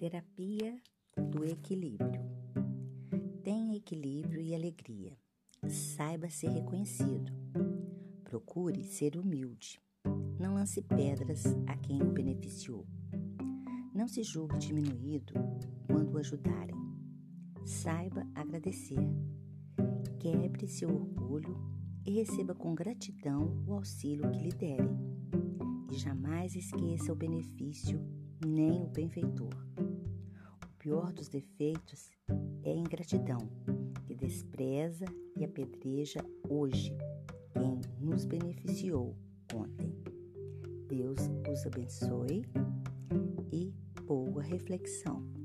Terapia do equilíbrio. Tenha equilíbrio e alegria. Saiba ser reconhecido. Procure ser humilde. Não lance pedras a quem o beneficiou. Não se julgue diminuído quando o ajudarem. Saiba agradecer. Quebre seu orgulho e receba com gratidão o auxílio que lhe derem. E jamais esqueça o benefício nem o benfeitor. Pior dos defeitos é a ingratidão, que despreza e apedreja hoje quem nos beneficiou ontem. Deus os abençoe e boa reflexão.